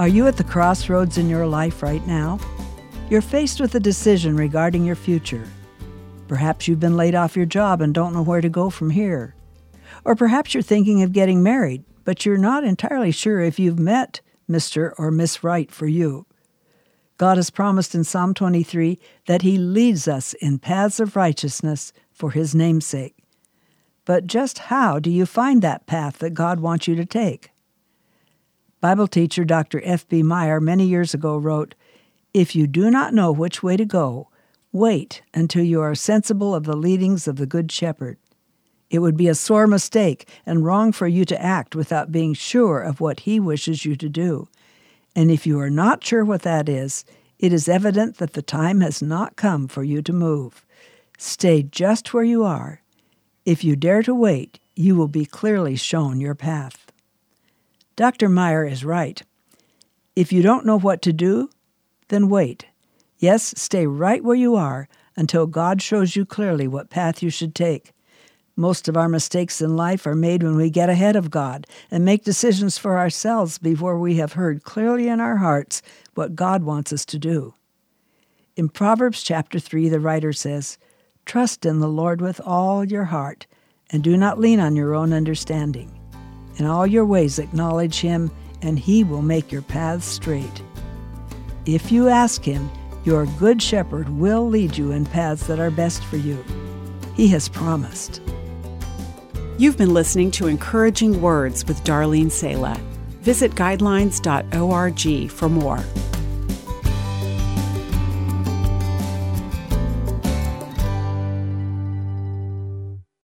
Are you at the crossroads in your life right now? You're faced with a decision regarding your future. Perhaps you've been laid off your job and don't know where to go from here. Or perhaps you're thinking of getting married, but you're not entirely sure if you've met Mr. or Miss Right for you. God has promised in Psalm 23 that He leads us in paths of righteousness for His namesake. But just how do you find that path that God wants you to take? Bible teacher Dr. F.B. Meyer many years ago wrote, If you do not know which way to go, wait until you are sensible of the leadings of the Good Shepherd. It would be a sore mistake and wrong for you to act without being sure of what He wishes you to do. And if you are not sure what that is, it is evident that the time has not come for you to move. Stay just where you are. If you dare to wait, you will be clearly shown your path. Dr. Meyer is right. If you don't know what to do, then wait. Yes, stay right where you are until God shows you clearly what path you should take. Most of our mistakes in life are made when we get ahead of God and make decisions for ourselves before we have heard clearly in our hearts what God wants us to do. In Proverbs chapter 3, the writer says, Trust in the Lord with all your heart, and do not lean on your own understanding. In all your ways acknowledge him, and he will make your paths straight. If you ask him, your good shepherd will lead you in paths that are best for you. He has promised. You've been listening to Encouraging Words with Darlene Sala. Visit guidelines.org for more.